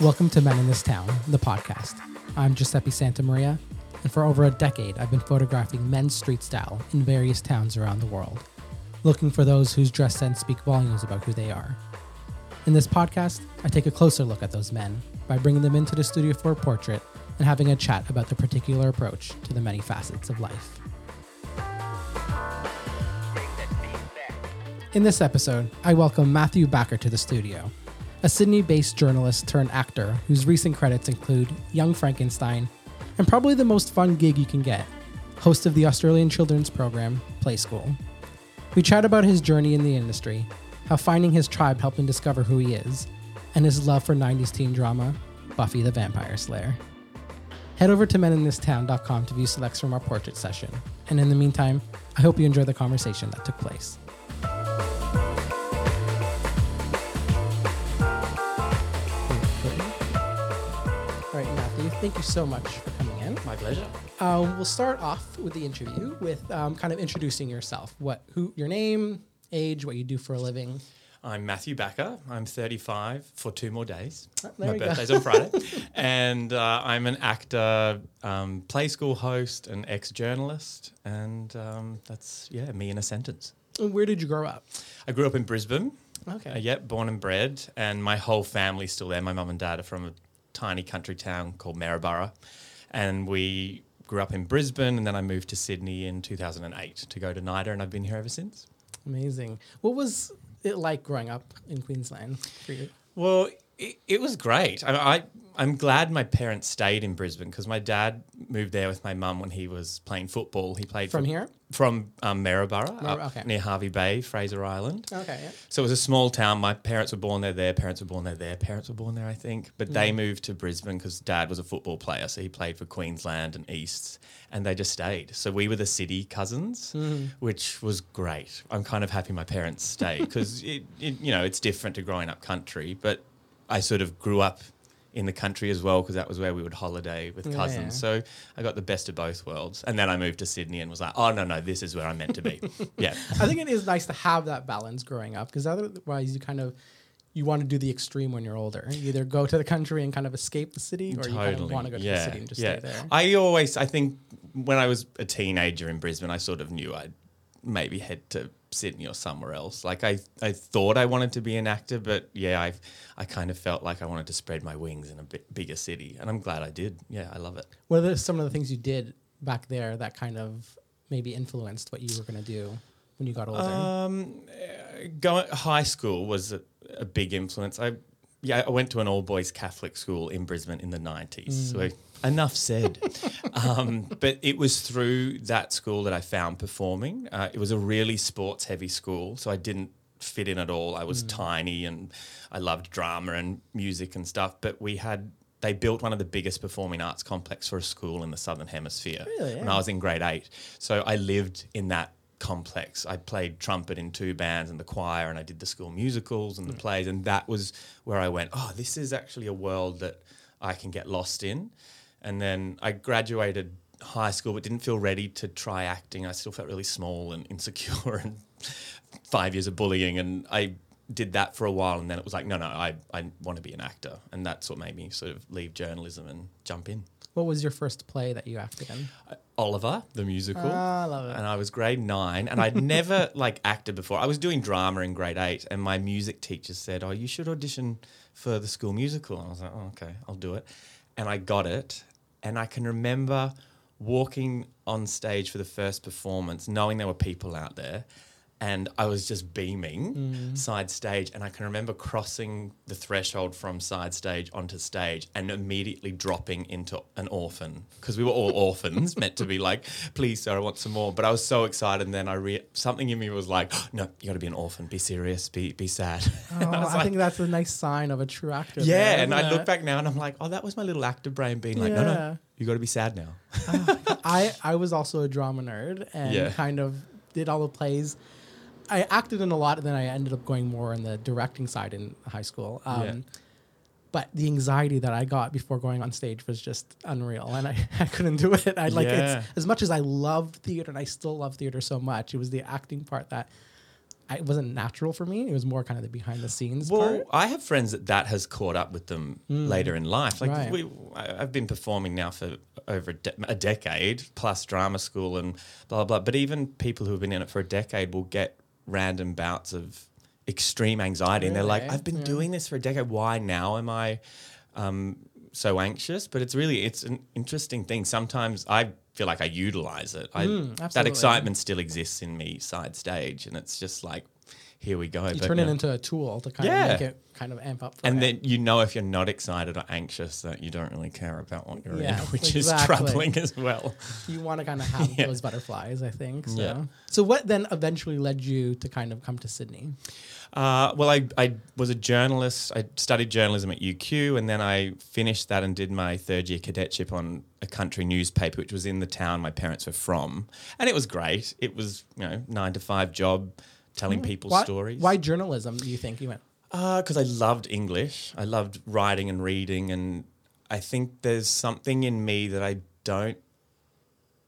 Welcome to Men in This Town, the podcast. I'm Giuseppe Santamaria, and for over a decade, I've been photographing men's street style in various towns around the world, looking for those whose dress sense speak volumes about who they are. In this podcast, I take a closer look at those men by bringing them into the studio for a portrait and having a chat about their particular approach to the many facets of life. In this episode, I welcome Matthew Backer to the studio, a Sydney based journalist turned actor whose recent credits include Young Frankenstein and probably the most fun gig you can get host of the Australian children's program, Play School. We chat about his journey in the industry, how finding his tribe helped him discover who he is, and his love for 90s teen drama, Buffy the Vampire Slayer. Head over to meninthistown.com to view selects from our portrait session. And in the meantime, I hope you enjoy the conversation that took place. Thank you so much for coming in. My pleasure. Um, we'll start off with the interview with um, kind of introducing yourself. What, who, your name, age, what you do for a living. I'm Matthew Backer. I'm 35 for two more days. Oh, My birthday's on Friday. and uh, I'm an actor, um, play school host, an ex journalist. And um, that's, yeah, me in a sentence. Where did you grow up? I grew up in Brisbane. Okay. Uh, yep, born and bred. And my whole family's still there. My mum and dad are from a tiny country town called Maryborough. And we grew up in Brisbane. And then I moved to Sydney in 2008 to go to NIDA. And I've been here ever since. Amazing. What was it like growing up in Queensland for you? Well, it, it was great. I, I I'm glad my parents stayed in Brisbane because my dad moved there with my mum when he was playing football. He played From for- here? from um, Maryborough, Mar- okay. near Hervey Bay, Fraser Island. Okay. Yeah. So it was a small town. My parents were born there. Their parents were born there. Their parents were born there, I think. But Mm. they moved to Brisbane because dad was a football player. So he played for Queensland and Easts, and they just stayed. So we were the city cousins, Mm-hmm. which was great. I'm kind of happy my parents stayed because it, it, you know, it's different to growing up country. But I sort of grew up in the country as well because that was where we would holiday with Yeah. cousins. So I got the best of both worlds. And then I moved to Sydney and was like, oh no no, this is where I'm meant to be. yeah. I think it is nice to have that balance growing up because otherwise you kind of you want to do the extreme when you're older. You either go to the country and kind of escape the city, or you kind of want to go to the city and just stay there. I always, I think when I was a teenager in Brisbane, I sort of knew I'd maybe head to Sydney or somewhere else. Like I, I thought I wanted to be an actor, but yeah, I, I kind of felt like I wanted to spread my wings in a bit bigger city, and I'm glad I did. Yeah, I love it. What are some of the things you did back there that kind of maybe influenced what you were going to do when you got older? Um, uh, going high school was a, a big influence. I yeah, I went to an all boys Catholic school in Brisbane in the nineties. So enough said. um, but it was through that school that I found performing. Uh, it was a really sports heavy school, so I didn't fit in at all. I was tiny and I loved drama and music and stuff. But we had they built one of the biggest performing arts complex for a school in the southern hemisphere Really? when I was in grade eight. So I lived in that complex. I played trumpet in two bands and the choir, and I did the school musicals and the plays, and that was where I went. Oh, this is actually a world that I can get lost in. And then I graduated high school, but didn't feel ready to try acting. I still felt really small and insecure, and five years of bullying, and I did that for a while, and then it was like, no, no, I, I want to be an actor, and that's what made me sort of leave journalism and jump in. what was your first play that you acted in? Oliver, the musical. Ah, I love it. And I was grade nine, and I'd never like acted before. I was doing drama in grade eight, and my music teacher said, "Oh, you should audition for the school musical." And I was like, "Oh, okay, I'll do it." And I got it, and I can remember walking on stage for the first performance, knowing there were people out there. And I was just beaming mm. side stage, and I can remember crossing the threshold from side stage onto stage and immediately dropping into an orphan because we were all orphans, meant to be like, "Please, sir, I want some more." But I was so excited, and then I re- something in me was like, oh, "No, you got to be an orphan. Be serious. Be be sad." Oh, I I, like, think that's a nice sign of a true actor. yeah, there, and I isn't look back now, and I'm like, "Oh, that was my little actor brain being like, no, Yeah. no, you got to be sad now." Ah, I I was also a drama nerd and Yeah. kind of did all the plays. I acted in a lot, and then I ended up going more in the directing side in high school. Um, Yeah. But the anxiety that I got before going on stage was just unreal, and I, I couldn't do it. I like Yeah. it's as much as I loved theater, and I still love theater so much. It was the acting part that I, it wasn't natural for me. It was more kind of the behind the scenes Well, part. I have friends that that has caught up with them later in life. Like Right. we, I've been performing now for over a, de- a decade plus drama school and blah blah. But even people who have been in it for a decade will get random bouts of extreme anxiety, and they're like, "I've been Yeah. doing this for a decade. Why now am I um, so anxious?" But it's really it's an interesting thing. Sometimes I feel like I utilize it. I, that Mm, absolutely. excitement still exists in me side stage, and it's just like. Here we go. You But, turn it into a tool to kind Yeah. of make it kind of amp up. For And then you know if you're not excited or anxious that you don't really care about what you're Yeah, in, which exactly. is troubling as well. you want to kind of have Yeah. those butterflies, I think. So. Yeah. so what then eventually led you to kind of come to Sydney? Uh, well, I, I was a journalist. I studied journalism at UQ, and then I finished that and did my third year cadetship on a country newspaper, which was in the town my parents were from. And it was great. It was, you know, nine to five job, telling people Mm. Why, stories. why journalism? Do you think you went? Because I loved English. I loved writing and reading, and I think there's something in me that I don't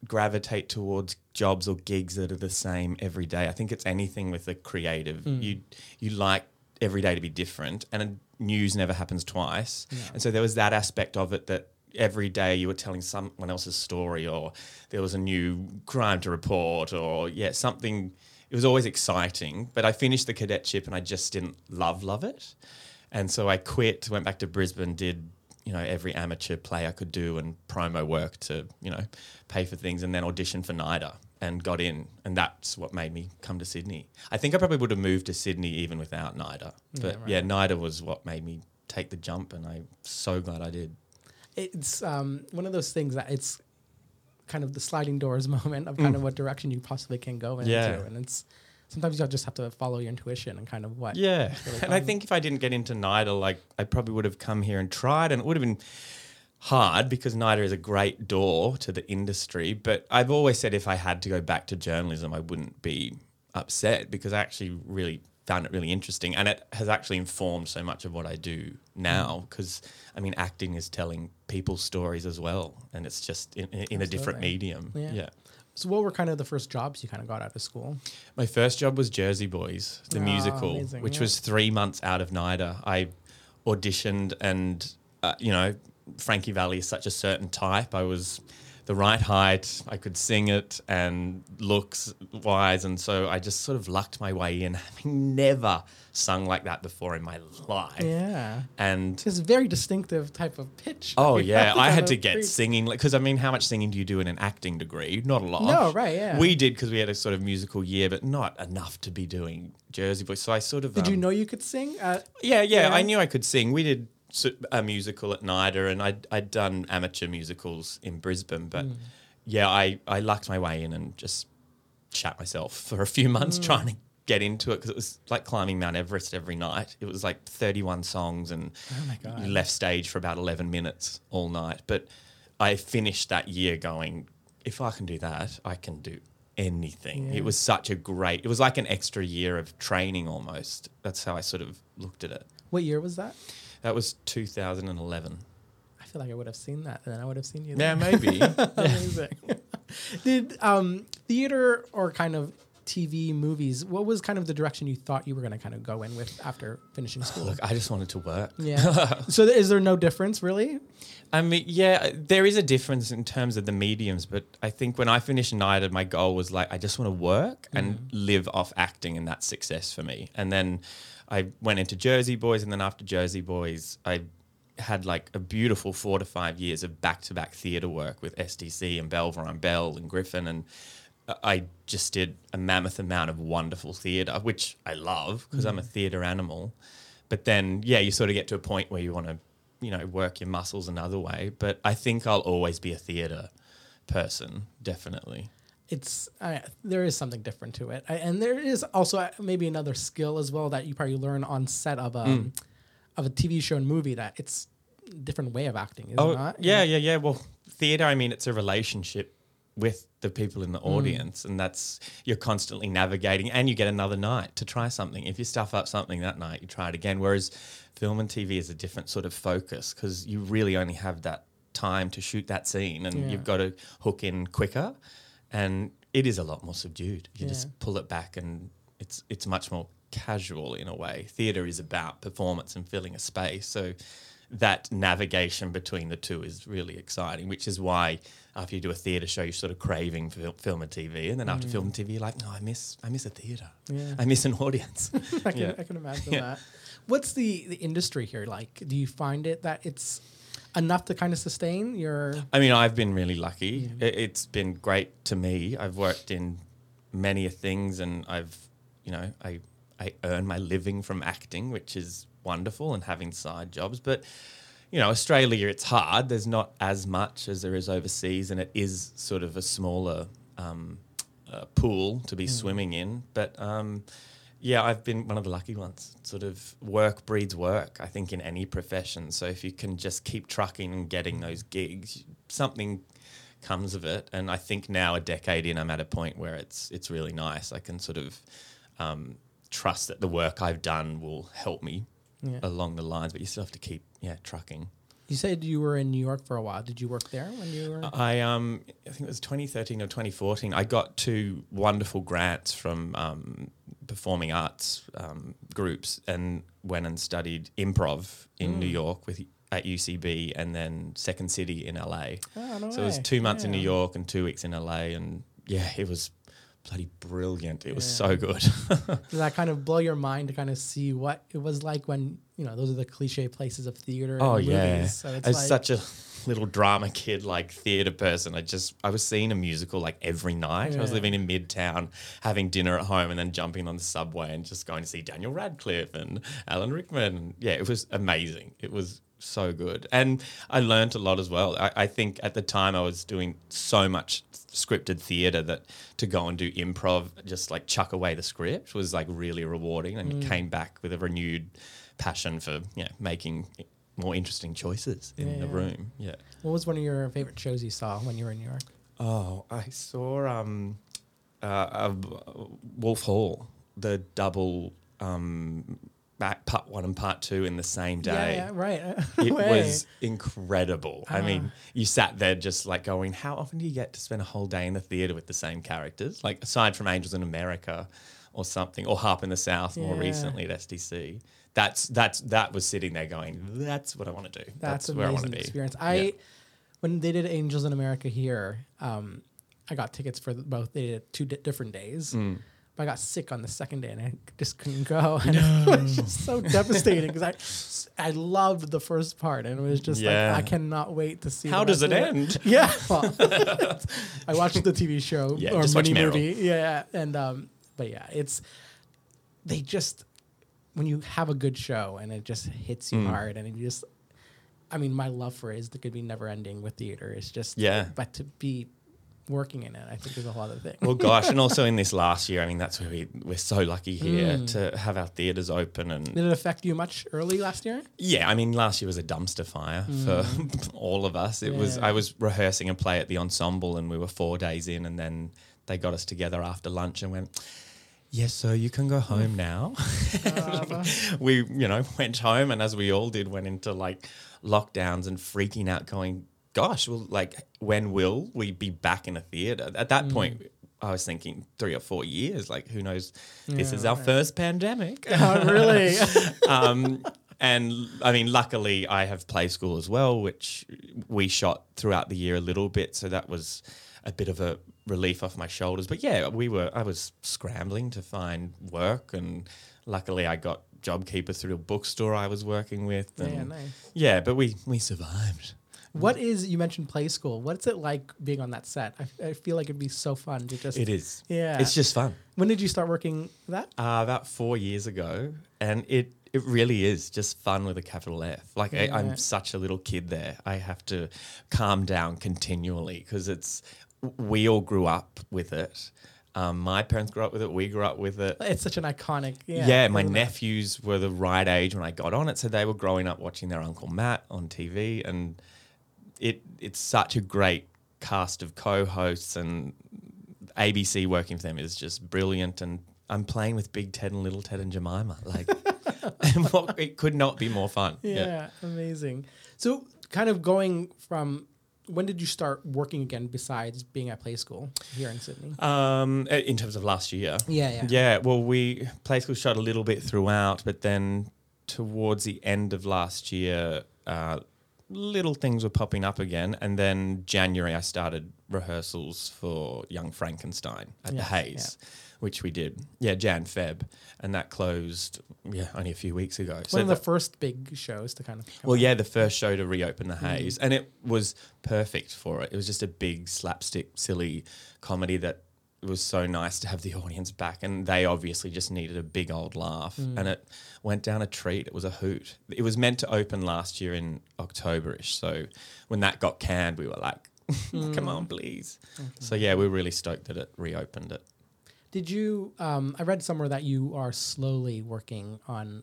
gravitate towards jobs or gigs that are the same every day. I think it's anything with a creative. You you like every day to be different, and news never happens twice. And so there was that aspect of it that every day you were telling someone else's story, or there was a new crime to report, or yeah, something. It was always exciting, but I finished the cadetship and I just didn't love love it, and so I quit. Went back to Brisbane, did you know every amateur play I could do and promo work to you know pay for things, and then auditioned for NIDA and got in, and that's what made me come to Sydney. I think I probably would have moved to Sydney even without NIDA, but right. yeah, NIDA was what made me take the jump, and I'm so glad I did. It's um, one of those things that it's kind of the sliding doors moment of kind of what direction you possibly can go into, Mm. Yeah. and it's sometimes you just have to follow your intuition and kind of what. Yeah, really and I think if I didn't get into NIDA, like I probably would have come here and tried, and it would have been hard because NIDA is a great door to the industry. But I've always said if I had to go back to journalism, I wouldn't be upset because I actually really found it really interesting, and it has actually informed so much of what I do now. Because I mean, acting is telling people's stories as well, and it's just in, in a different medium. Yeah. yeah. So what were kind of the first jobs you kind of got out of school? My first job was Jersey Boys, the Ah, musical, amazing, which yeah. was three months out of NIDA. I auditioned, and uh, you know, Frankie Valli is such a certain type. I was the right height. I could sing it, and looks wise, and so I just sort of lucked my way in, having never sung like that before in my life. Yeah, And it's a very distinctive type of pitch. Oh yeah, I had to get create. singing because I mean, how much singing do you do in an acting degree? Not a lot. No, right, yeah. We did because we had a sort of musical year, but not enough to be doing Jersey Boys. So I sort of Did you um, know you could sing? Uh, Yeah, yeah, Yeah. I knew I could sing. We did a musical at NIDA, and I'd I'd done amateur musicals in Brisbane, but Hmm. yeah, I I lucked my way in and just shat myself for a few months Hmm. trying to get into it because it was like climbing Mount Everest every night. It was like 31 songs and Oh my God. left stage for about 11 minutes all night. But I finished that year going, if I can do that, I can do anything. Yeah. It was such a great, it was like an extra year of training almost. That's how I sort of looked at it. what year was that? That was 2011. I feel like I would have seen that, and then I would have seen you. Yeah, maybe. Amazing. Did um, theater or kind of TV movies? What was kind of the direction you thought you were going to kind of go in with after finishing school? Look, I just wanted to work. yeah. so is there no difference really? I mean, yeah, there is a difference in terms of the mediums, but I think when I finished NIDA, my goal was like, I just want to work and live off acting, and that's success for me. And then I went into Jersey Boys, and then after Jersey Boys, I had like a beautiful four to five years of back to back theatre work with SDC and Belvoir and Bell and Griffin. And I just did a mammoth amount of wonderful theatre, which I love because I'm a mm. theatre animal. But then, yeah, you sort of get to a point where you want to, you know, work your muscles another way. But I think I'll always be a theatre person, definitely. It's uh, there is something different to it, I, and there is also uh, maybe another skill as well that you probably learn on set of a Mm. of a TV show and movie that it's a different way of acting, is Oh, it not? yeah, yeah, yeah. Well, theatre, I mean, it's a relationship with the people in the audience, and that's you're constantly navigating, and you get another night to try something. If you stuff up something that night, you try it again. Whereas film and TV is a different sort of focus because you really only have that time to shoot that scene, and Yeah. you've got to hook in quicker, and it is a lot more subdued. You Yeah. just pull it back and it's it's much more casual in a way. Theatre is about performance and filling a space. So that navigation between the two is really exciting, which is why after you do a theatre show, you're sort of craving fil- film and TV, and then after mm. film and TV, you're like, no, I miss I miss a theatre. Yeah. I miss an audience. I can, Yeah. I can imagine that. What's the, the industry here like? Do you find it that it's enough to kind of sustain your? I mean, I've been really lucky. It, it's been great to me. I've worked in many things, and I've, you know, I I earn my living from acting, which is wonderful, and having side jobs. But you know, Australia, it's hard. There's not as much as there is overseas, and it is sort of a smaller um, uh, pool to be swimming in. But um, yeah, I've been one of the lucky ones. Sort of work breeds work, I think, in any profession. So if you can just keep trucking and getting those gigs, something comes of it. And I think now, a decade in, I'm at a point where it's it's really nice. I can sort of um, trust that the work I've done will help me Yeah. along the lines. But you still have to keep, yeah, trucking. You said you were in New York for a while. Did you work there when you were? I um I think it was 2013 or 2014. I got two wonderful grants from um, performing arts um, groups and went and studied improv in New York with at UCB and then Second City in LA. Oh, no so it was two months in New York and two weeks in LA, and yeah, it was bloody brilliant. It was so good. Does that kind of blow your mind to kind of see what it was like when you know those are the cliche places of theater? Oh and yeah, movies. So it's as like, such a little drama kid, like theater person, I just I was seeing a musical like every night. I was living in Midtown, having dinner at home, and then jumping on the subway and just going to see Daniel Radcliffe and Alan Rickman. Yeah, it was amazing. It was so good, and I learned a lot as well. I, I think at the time I was doing so much scripted theater that to go and do improv, just like chuck away the script, was like really rewarding, and Mm. came back with a renewed passion for you know making more interesting choices in Yeah, the yeah. room. Yeah. what was one of your favorite shows you saw when you were in New York? Oh, I saw um, uh, uh, Wolf Hall, the double um, back part one and part two in the same day. Yeah, yeah, right. It Way. was incredible. I mean, you sat there just like going, how often do you get to spend a whole day in the theater with the same characters? Like aside from Angels in America or something, or Harp in the South more recently at SDC. That's that's that was sitting there going, that's what I want to do. That's, where I want to be. experience. I Yeah. when they did Angels in America here, um, I got tickets for both. They did it two di- different days. Mm. But I got sick on the second day and I just couldn't go. And it was just so devastating because I, I loved the first part and it was just Yeah. like I cannot wait to see. How does it end? Yeah, well, I watched the TV show Yeah, or just watch mini movie. Yeah, and um, but yeah, it's they just when you have a good show and it just hits you Mm. hard and you just I mean, my love for it is that could be never ending with theater. It's just Yeah. but to be working in it, I think is a whole other thing. Well, gosh, and also in this last year, I mean, that's where we we're so lucky here Mm. to have our theaters open and Did it affect you much early last year? yeah, I mean, last year was a dumpster fire for all of us. It was Mm. Yeah. I was rehearsing a play at the ensemble, and we were four days in, and then they got us together after lunch and went. Yes, so you can go home now. We, you know, went home, and as we all did, went into like lockdowns and freaking out, going, "Gosh, well, like, when will we be back in a theater?" At that point, I was thinking three or four years. Like, who knows? this Yeah, is our first pandemic. oh, really? um, and I mean, luckily, I have play school as well, which we shot throughout the year a little bit, so that was a bit of a relief off my shoulders. But yeah, we were. I was scrambling to find work, and luckily, I got JobKeeper through a bookstore I was working with. And yeah, nice. yeah, but we we survived. What is you mentioned play school? What's it like being on that set? I, I feel like it'd be so fun to just. It is. Yeah. It's just fun. When did you start working that? Uh, about four years ago, and it it really is just fun with a capital F. Like I, Yeah. I'm such a little kid there. I have to calm down continually because it's we all grew up with it. Um, my parents grew up with it. We grew up with it. It's such an iconic. Yeah. Yeah, my nephews were the right age when I got on it, so they were growing up watching their uncle Matt on TV, and it it's such a great cast of co-hosts, and ABC working for them is just brilliant. And I'm playing with Big Ted and Little Ted and Jemima, like it could not be more fun. Yeah, amazing. So, kind of going from when did you start working again besides being at play school here in Sydney? Um, in terms of last year. Yeah, yeah. Yeah, well, we play school shot a little bit throughout, but then towards the end of last year, uh, little things were popping up again, and then January I started rehearsals for Young Frankenstein at the Yes, Hayes, which we did. Yeah, Jan Feb, and that closed. Yeah, only a few weeks ago. One of that- the first big shows to kind of. well, out. yeah, the first show to reopen Mm. the Hayes, and it was perfect for it. It was just a big slapstick, silly comedy that was so nice to have the audience back, and they obviously just needed a big old laugh, Mm. and it went down a treat. It was a hoot. It was meant to open last year in Octoberish, so when that got canned, we were like, "Come Mm. on, please!" So yeah, we're really stoked that it reopened it. Did you? Um, I read somewhere that you are slowly working on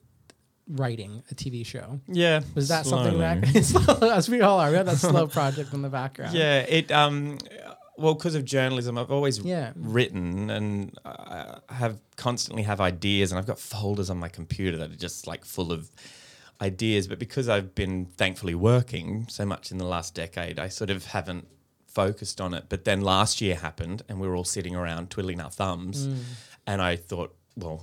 writing a TV show. Yeah, Was that something that, as we all are, we have that slow project in the background? Yeah, it um, well, because of journalism, I've always Yeah. written and I have constantly have ideas, and I've got folders on my computer that are just like full of ideas. But because I've been thankfully working so much in the last decade, I sort of haven't focused on it. But then last year happened, and we were all sitting around twiddling our thumbs, Mm. and I thought, well.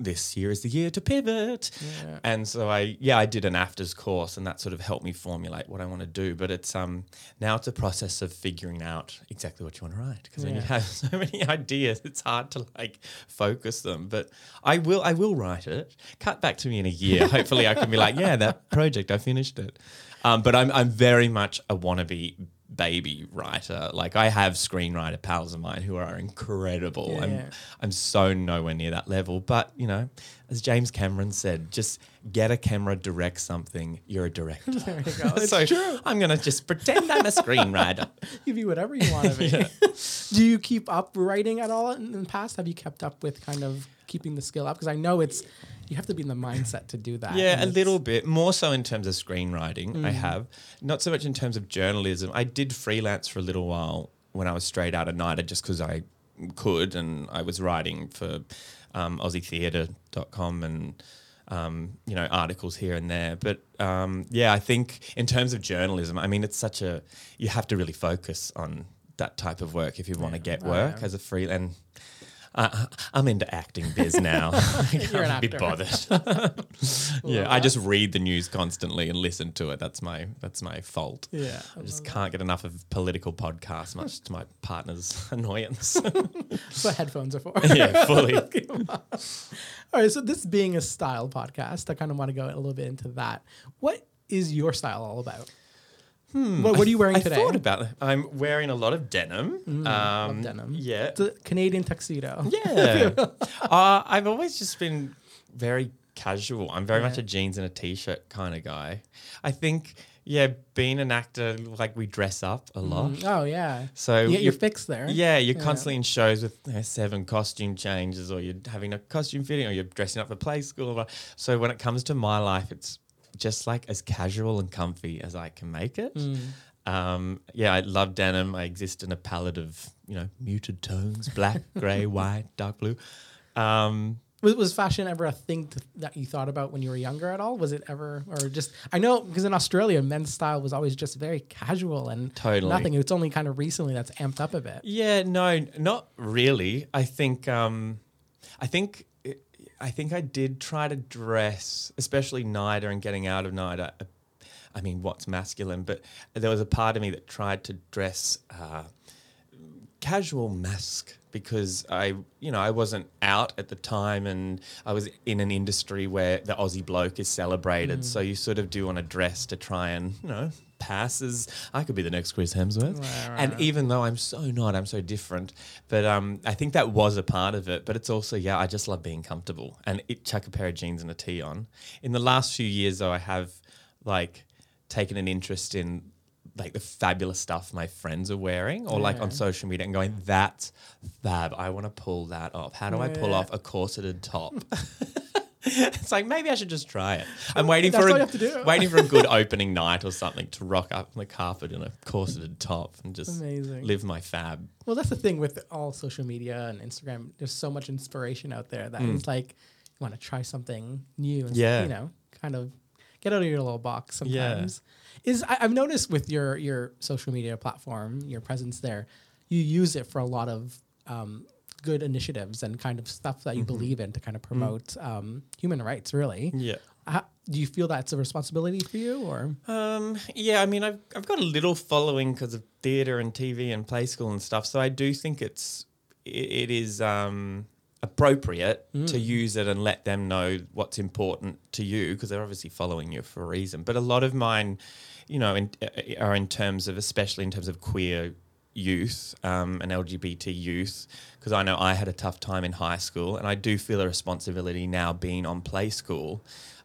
This year is the year to pivot. Yeah. And so I, yeah, I did an AFTRS course, and that sort of helped me formulate what I want to do. But it's um now it's a process of figuring out exactly what you want to write because when you have so many ideas, it's hard to like focus them. But I will, I will write it. Cut back to me in a year. Hopefully, I can be like, yeah, that project, I finished it. Um, but I'm, I'm very much a wannabe baby writer. Like I have screenwriter pals of mine who are incredible. Yeah. I'm I'm so nowhere near that level. But you know, as James Cameron said, just get a camera, direct something. You're a director. There you go. It's so true. I'm gonna just pretend I'm a screenwriter. You be whatever you want to be. Do you keep up writing at all in the past? Have you kept up with kind of keeping the skill up? Because I know it's you have to be in the mindset to do that. Yeah, a little bit more so in terms of screenwriting. I Mm. have not so much in terms of journalism. I did freelance for a little while when I was straight out of NIDA just because I could, and I was writing for um, AussieTheatre.com and um, you know articles here and there. But um, yeah, I think in terms of journalism, I mean, it's such a you have to really focus on that type of work if you want to get Oh, work as a free and. Uh, I'm into acting biz now. I You're an can't be bothered. yeah, I just read the news constantly and listen to it. That's my that's my fault. Yeah. I just can't get enough of political podcasts, much to my partner's annoyance. That's what headphones are for. yeah, fully. All right. So this being a style podcast, I kind of want to go a little bit into that. What is your style all about? What, what are you wearing I today? I thought about it. I'm wearing a lot of denim. Mm, um, denim. Yeah. It's a Canadian tuxedo. Yeah. uh, I've always just been very casual. I'm very much a jeans and a t-shirt kind of guy. I think, yeah, being an actor, like we dress up a lot. Mm, Oh yeah. So You get your fix there. Yeah, you're Yeah. constantly in shows with you know, seven costume changes, or you're having a costume fitting, or you're dressing up for play school. or- So when it comes to my life, it's just like as casual and comfy as I can make it. Mm. Um, yeah, I love denim. I exist in a palette of you know muted tones: black, grey, white, dark blue. Um, Was, was fashion ever a thing to, that you thought about when you were younger at all? Was it ever, or just? I know because in Australia, men's style was always just very casual and Totally. nothing. It's only kind of recently that's amped up a bit. Yeah, no, not really. I think um, I think I think I did try to dress, especially NIDA and getting out of NIDA. uh, I mean, what's masculine? But there was a part of me that tried to dress uh, casual mask because I, you know, I wasn't out at the time and I was in an industry where the Aussie bloke is celebrated. So you sort of do want to dress to try and, you know, pass as I could be the next Chris Hemsworth. Right, right, and right. even though I'm so not, I'm so different. But um, I think that was a part of it. But it's also, yeah, I just love being comfortable and it, chuck a pair of jeans and a tee on. In the last few years, though, I have like taken an interest in like the fabulous stuff my friends are wearing or like on social media and going, that's fab. I want to pull that off. How do I pull off a corseted top? it's like maybe I should just try it. I'm waiting That's for a, have to do. waiting for a good opening night or something to rock up on the carpet in a corseted top and just Amazing. live my fab. Well, that's the thing with all social media and Instagram. There's so much inspiration out there that Mm. it's like you want to try something new and Yeah. you know, kind of get out of your little box sometimes. Is I, I've noticed with your your social media platform, your presence there, you use it for a lot of um, good initiatives and kind of stuff that you believe in to kind of promote um, human rights. Really, Yeah. How, do you feel that's a responsibility for you, or Um, yeah, I mean, I've I've got a little following because of theatre and TV and play school and stuff. So I do think it's it, it is um, appropriate to use it and let them know what's important to you because they're obviously following you for a reason. But a lot of mine, you know, in, uh, are in terms of especially in terms of queer youth um, and LGBT youth because I know I had a tough time in high school and I do feel a responsibility now being on play school.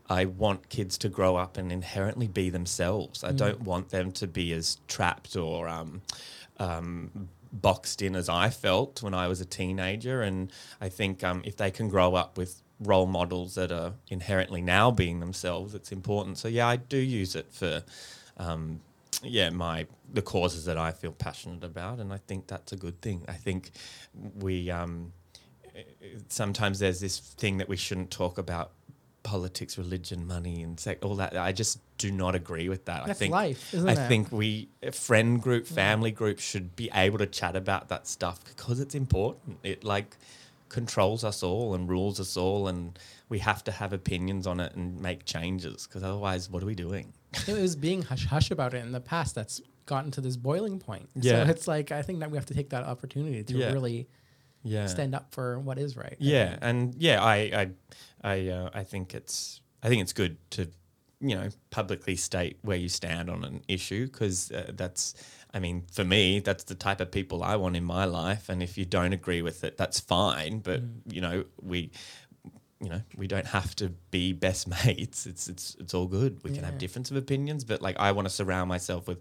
I want kids to grow up and inherently be themselves. I don't want them to be as trapped or um, um, boxed in as I felt when I was a teenager. And I think um, if they can grow up with role models that are inherently now being themselves, it's important. So yeah, I do use it for um, yeah my the causes that I feel passionate about, and I think that's a good thing. I think we um, sometimes there's this thing that we shouldn't talk about politics, religion, money, and sex, all that. I just do not agree with that. I That's think life, isn't I it? think we friend group, family group should be able to chat about that stuff because it's important. It like controls us all and rules us all, and we have to have opinions on it and make changes because otherwise, what are we doing? It was being hush hush about it in the past that's gotten to this boiling point. Yeah. So it's like I think that we have to take that opportunity to Yeah. really Yeah. stand up for what is right. Yeah, and yeah, I I I, uh, I think it's I think it's good to you know publicly state where you stand on an issue because uh, that's I mean for me that's the type of people I want in my life, and if you don't agree with it, that's fine. But you know we. You know, we don't have to be best mates. It's it's it's all good. We can have difference of opinions, but like I want to surround myself with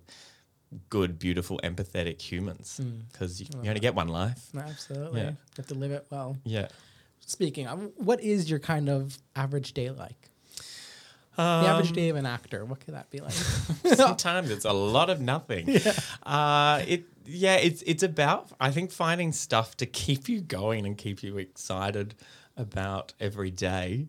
good, beautiful, empathetic humans because you, you only get one life. Absolutely. Yeah. You have to live it well. Yeah. Speaking of, what is your kind of average day like? the average Um, day of an actor, what could that be like? sometimes it's a lot of nothing. Uh, it yeah, it's it's about I think finding stuff to keep you going and keep you excited about every day.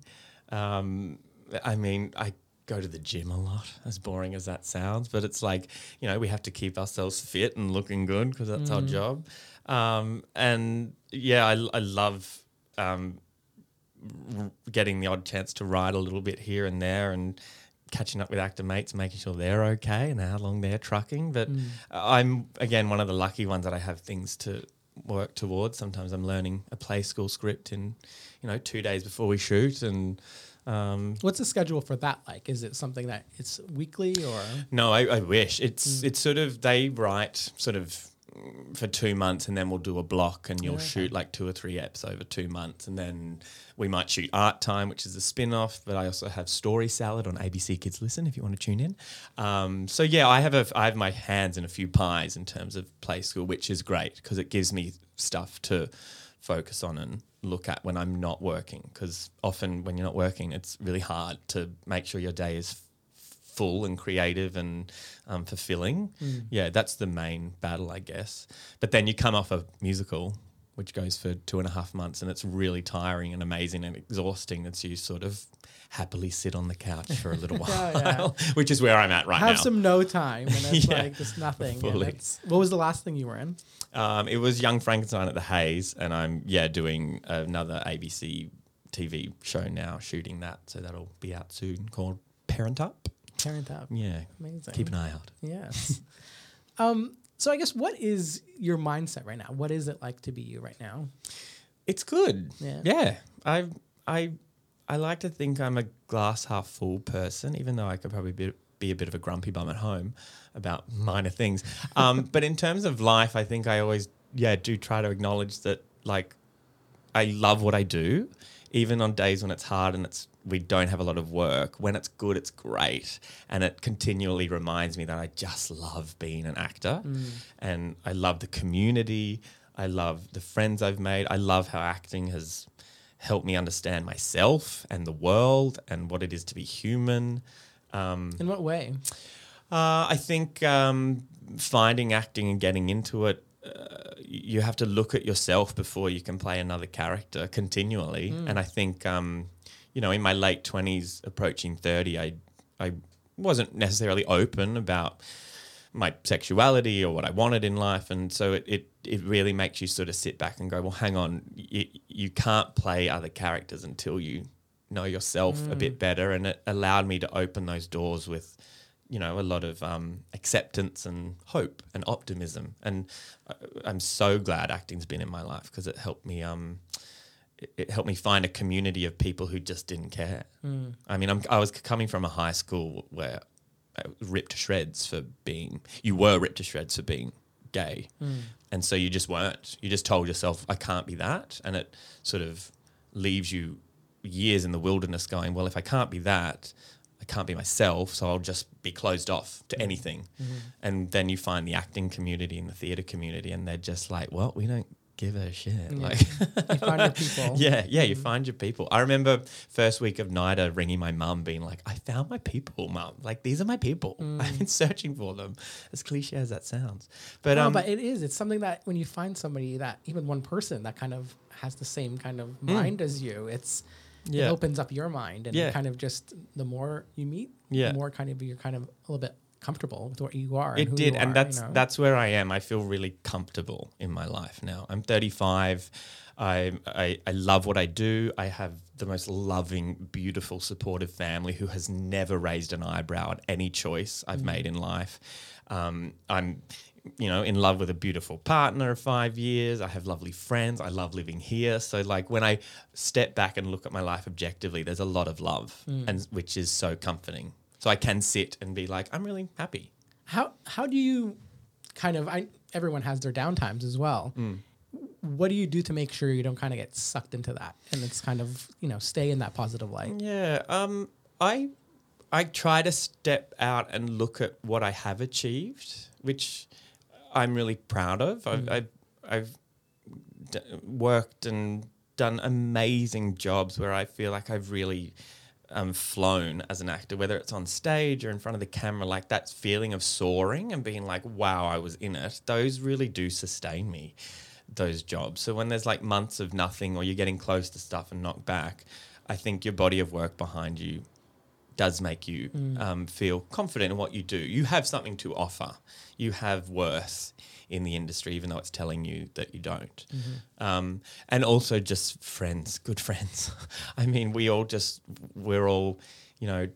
Um, I mean, I go to the gym a lot, as boring as that sounds, but it's like you know we have to keep ourselves fit and looking good because that's our job. Um, and yeah, I, I love um, r- getting the odd chance to ride a little bit here and there and catching up with actor mates, making sure they're okay and how long they're trucking. But I'm again one of the lucky ones that I have things to work towards. Sometimes I'm learning a play school script in, you know, two days before we shoot and. Um, What's the schedule for that like? Is it something that it's weekly or? no, I, I wish it's it's sort of they write sort of mm, for two months and then we'll do a block and you'll okay. shoot like two or three eps over two months and then we might shoot art time which is a spin-off but i also have story salad on abc kids listen if you want to tune in um, so yeah i have a i have my hands in a few pies in terms of play school which is great because it gives me stuff to focus on and look at when i'm not working because often when you're not working it's really hard to make sure your day is full and creative and um, fulfilling. Yeah, that's the main battle, I guess. But then you come off a musical, which goes for two and a half months, and it's really tiring and amazing and exhausting. It's you sort of happily sit on the couch for a little while, Yeah, yeah. which is where I'm at right Have now. Have some no time and it's Yeah, like just nothing. what was the last thing you were in? Um, it was Young Frankenstein at the Hayes, and I'm yeah doing another ABC TV show now, shooting that, so that'll be out soon called Parent Up. Parent Up. Yeah, Amazing. keep an eye out. Yes. um, so I guess what is your mindset right now? What is it like to be you right now? It's good. Yeah. Yeah. I I I like to think I'm a glass half full person, even though I could probably be, be a bit of a grumpy bum at home about minor things. Um, but in terms of life, I think I always yeah do try to acknowledge that like I love what I do, even on days when it's hard and it's we don't have a lot of work. When it's good, it's great, and it continually reminds me that I just love being an actor, and I love the community. I love the friends I've made. I love how acting has helped me understand myself and the world and what it is to be human. Um, In what way? uh, I think um, finding acting and getting into it, uh, you have to look at yourself before you can play another character continually. And I think, um, you know, in my late twenties, approaching thirty, I I wasn't necessarily open about my sexuality or what I wanted in life, and so it it, it really makes you sort of sit back and go, well, hang on, you, you can't play other characters until you know yourself a bit better, and it allowed me to open those doors with you know a lot of um, acceptance and hope and optimism. And I- i'm so glad acting's been in my life because it helped me um, it, helped me find a community of people who just didn't care. Mm. I mean I'm, i was coming from a high school where I ripped to shreds for being you were ripped to shreds for being gay. Mm. And so you just weren't. You just told yourself i can't be that. And it sort of leaves you years in the wilderness going well if i can't be that I can't be myself, so I'll just be closed off to mm. anything. Mm-hmm. And then you find the acting community and the theatre community, and they're just like, "Well, we don't give a shit." Like, You find your people. yeah, yeah, you mm. find your people. I remember first week of NIDA ringing my mum, being like, "I found my people, mum. Like these are my people. I've mm. been searching for them." As cliche as that sounds, but no, um, but it is. It's something that when you find somebody that even one person that kind of has the same kind of mm. mind as you, it's it. Yeah. opens up your mind and Yeah. kind of just the more you meet, Yeah. the more kind of you're kind of a little bit comfortable with what you are. and It who did, and are, that's you know? that's where I am. I feel really comfortable in my life now. I'm 35. I, I I love what I do. I have the most loving, beautiful, supportive family who has never raised an eyebrow at any choice I've made in life. Um, I'm you know in love with a beautiful partner of five years. I have lovely friends. I love living here. So like when I step back and look at my life objectively, there's a lot of love, and which is so comforting. So I can sit and be like, I'm really happy. How how do you kind of I everyone has their downtimes as well. Mm. What do you do to make sure you don't kind of get sucked into that and it's kind of you know stay in that positive light? Yeah, um, I I try to step out and look at what I have achieved, which I'm really proud of. I've I've, I've d- worked and done amazing jobs where I feel like I've really um, flown as an actor, whether it's on stage or in front of the camera. Like that feeling of soaring and being like, "Wow, I was in it." Those really do sustain me. Those jobs. So when there's like months of nothing, or you're getting close to stuff and knocked back, I think your body of work behind you does make you um, feel confident in what you do. You have something to offer. You have worth in the industry, even though it's telling you that you don't. Um, and also just friends, good friends. I mean, we all just we're all you know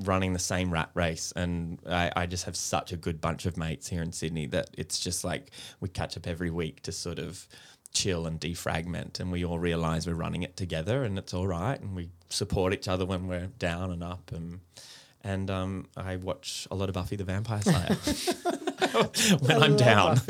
running the same rat race, and I, I just have such a good bunch of mates here in Sydney that it's just like we catch up every week to sort of chill and defragment. And we all realize we're running it together and it's all right. And we support each other when we're down and up. And and um, I watch a lot of Buffy the Vampire Slayer when I I'm down.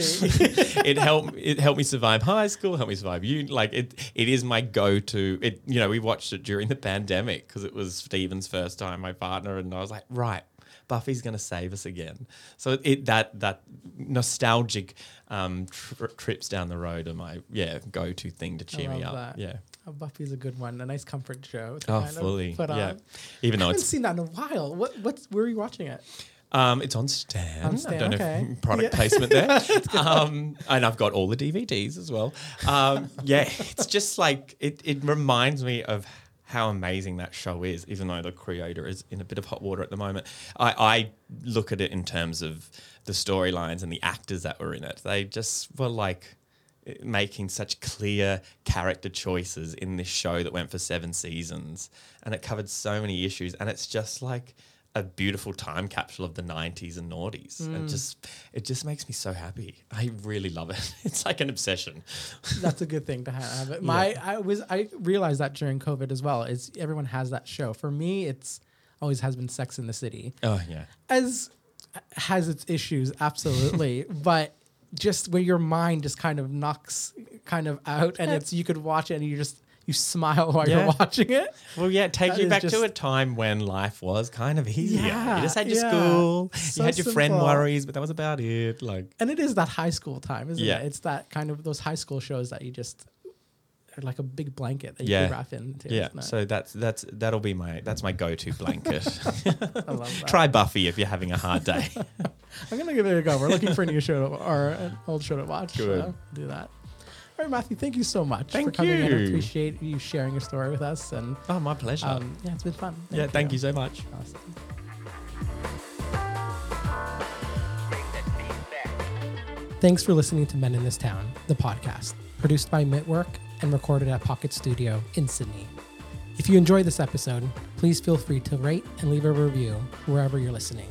It helped it helped me survive high school, helped me survive you like it it is my go-to. It you know, we watched it during the pandemic because it was Steven's first time, my partner and I was like, right, Buffy's going to save us again. So it that that nostalgic um, tri- trips down the road are my yeah go to thing to cheer me up. that. Yeah. Oh, Buffy's a good one, a nice comfort show. To Oh, kind of fully. Yeah. Even I though haven't it's seen that in a while. What what's where are you watching it? Um, it's on Stan. On I don't know okay. if product Yeah. placement there. um, and I've got all the DVDs as well. Um, yeah, it's just like it. It reminds me of how amazing that show is, even though the creator is in a bit of hot water at the moment. I, I look at it in terms of the storylines and the actors that were in it. They just were like making such clear character choices in this show that went for seven seasons and it covered so many issues and it's just like a beautiful time capsule of the 90s and noughties it mm. just it just makes me so happy i really love it it's like an obsession That's a good thing to have. It. My I was I realized that during COVID as well. Is everyone has that show. For me, it's always has been Sex in the City. oh yeah as has its issues absolutely but just where your mind just kind of knocks kind of out and it's you could watch it and you just you smile while Yeah. you're watching it well yeah take That you is back to just- a time when life was kind of easier Yeah, you just had your yeah. school So you had your friend simple. worries but that was about it like and it is that high school time isn't Yeah. it it's that kind of those high school shows that you just are like a big blanket that you Yeah. can wrap into yeah isn't it? so that's that's that'll be my that's my go-to blanket I love that. try buffy if you're having a hard day I'm gonna give it a go. We're looking for a new show to, or an old show to watch. Good. So do that. Matthew, thank you so much thank for coming you. I appreciate you sharing your story with us. And oh, my pleasure. Um, yeah, it's been fun. Thank yeah, you. thank you so much. Awesome. Thanks for listening to Men in This Town, the podcast, produced by Mitwork and recorded at Pocket Studio in Sydney. If you enjoyed this episode, please feel free to rate and leave a review wherever you're listening.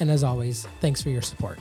And as always, thanks for your support.